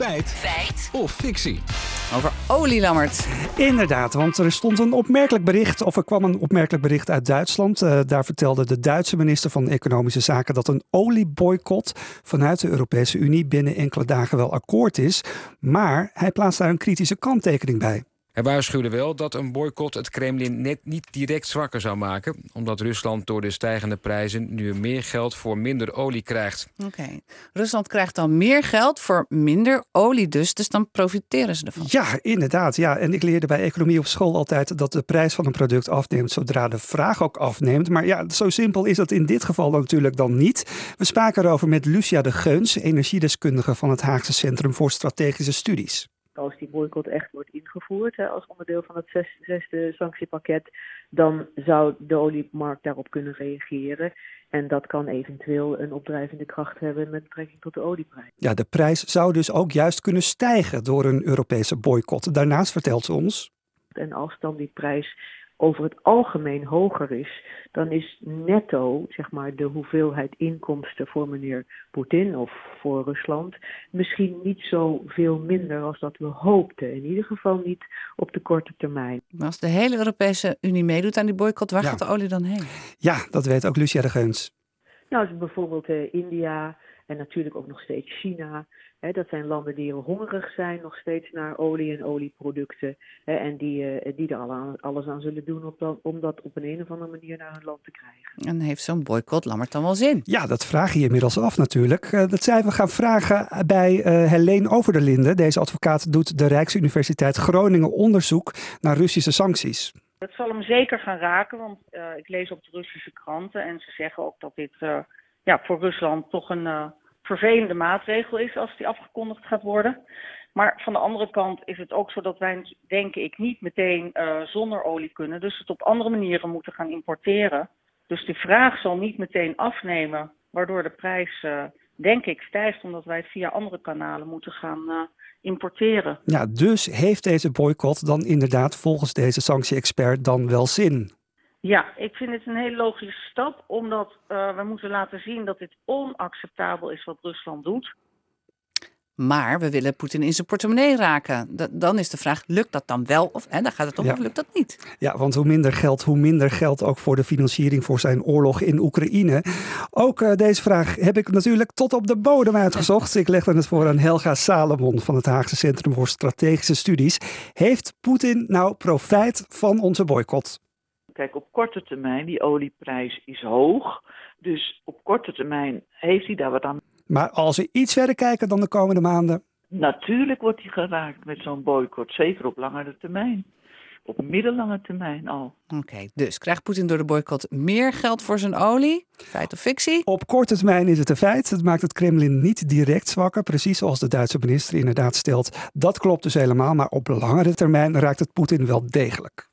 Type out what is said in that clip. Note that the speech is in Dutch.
Feit. Feit. Of fictie. Over olie, Lammert. Inderdaad, want er stond een opmerkelijk bericht, of er kwam een opmerkelijk bericht uit Duitsland. Uh, daar vertelde de Duitse minister van Economische Zaken dat een olieboycott vanuit de Europese Unie binnen enkele dagen wel akkoord is. Maar hij plaatst daar een kritische kanttekening bij. Hij waarschuwde wel dat een boycott het Kremlin net niet direct zwakker zou maken, omdat Rusland door de stijgende prijzen nu meer geld voor minder olie krijgt. Oké, Rusland krijgt dan meer geld voor minder olie dus, dus dan profiteren ze ervan. Ja, inderdaad. Ja. En ik leerde bij economie op school altijd dat de prijs van een product afneemt zodra de vraag ook afneemt. Maar ja, zo simpel is dat in dit geval natuurlijk dan niet. We spraken erover met Lucia de Geuns, energiedeskundige van het Haagse Centrum voor Strategische Studies als die boycott echt wordt ingevoerd hè, als onderdeel van het zesde sanctiepakket, dan zou de oliemarkt daarop kunnen reageren. En dat kan eventueel een opdrijvende kracht hebben met betrekking tot de olieprijs. Ja, de prijs zou dus ook juist kunnen stijgen door een Europese boycott. Daarnaast vertelt ze ons. En als dan die prijs over het algemeen hoger is, dan is netto, zeg maar, de hoeveelheid inkomsten voor meneer Poetin of voor Rusland misschien niet zo veel minder als dat we hoopten. In ieder geval niet op de korte termijn. Maar als de hele Europese Unie meedoet aan die boycott, waar gaat de olie dan heen? Ja, dat weet ook Lucia de Geuns. Nou, bijvoorbeeld uh, India en natuurlijk ook nog steeds China dat zijn landen die hongerig zijn nog steeds naar olie en olieproducten. en die, uh, die er alles aan zullen doen om dat op een, een of andere manier naar hun land te krijgen. En heeft zo'n boycott Lammert dan wel zin? Ja, dat vraag je inmiddels af natuurlijk. Uh, dat zijn we gaan vragen bij uh, Helene Overderlinde. Deze advocaat doet de Rijksuniversiteit Groningen onderzoek naar Russische sancties. Dat zal hem zeker gaan raken, want ik lees op de Russische kranten en ze zeggen ook dat dit ja, voor Rusland toch een vervelende maatregel is als die afgekondigd gaat worden. Maar van de andere kant is het ook zo dat wij, denk ik, niet meteen zonder olie kunnen. Dus het op andere manieren moeten gaan importeren. Dus de vraag zal niet meteen afnemen, waardoor de prijs, denk ik, stijgt. Omdat wij het via andere kanalen moeten gaan uh, importeren. Ja, dus heeft deze boycott dan inderdaad volgens deze sanctie-expert dan wel zin? Ja, ik vind het een hele logische stap, omdat uh, we moeten laten zien dat dit onacceptabel is wat Rusland doet. Maar we willen Poetin in zijn portemonnee raken. dan is de vraag, lukt dat dan wel? Of hè, dan gaat het om, of lukt dat niet? Ja, want hoe minder geld, hoe minder geld ook voor de financiering voor zijn oorlog in Oekraïne. Ook uh, deze vraag heb ik natuurlijk tot op de bodem uitgezocht. Ik legde het voor aan Helga Salomon van het Haagse Centrum voor Strategische Studies. Heeft Poetin nou profijt van onze boycott? Kijk, op korte termijn, die olieprijs is hoog. Dus op korte termijn heeft hij daar wat aan. Maar als we iets verder kijken dan de komende maanden? Natuurlijk wordt hij geraakt met zo'n boycott, zeker op langere termijn. Op middellange termijn al. Oké, dus krijgt Poetin door de boycott meer geld voor zijn olie? Feit of fictie? Op korte termijn is het een feit. Het maakt het Kremlin niet direct zwakker, precies zoals de Duitse minister inderdaad stelt. Dat klopt dus helemaal, maar op langere termijn raakt het Poetin wel degelijk.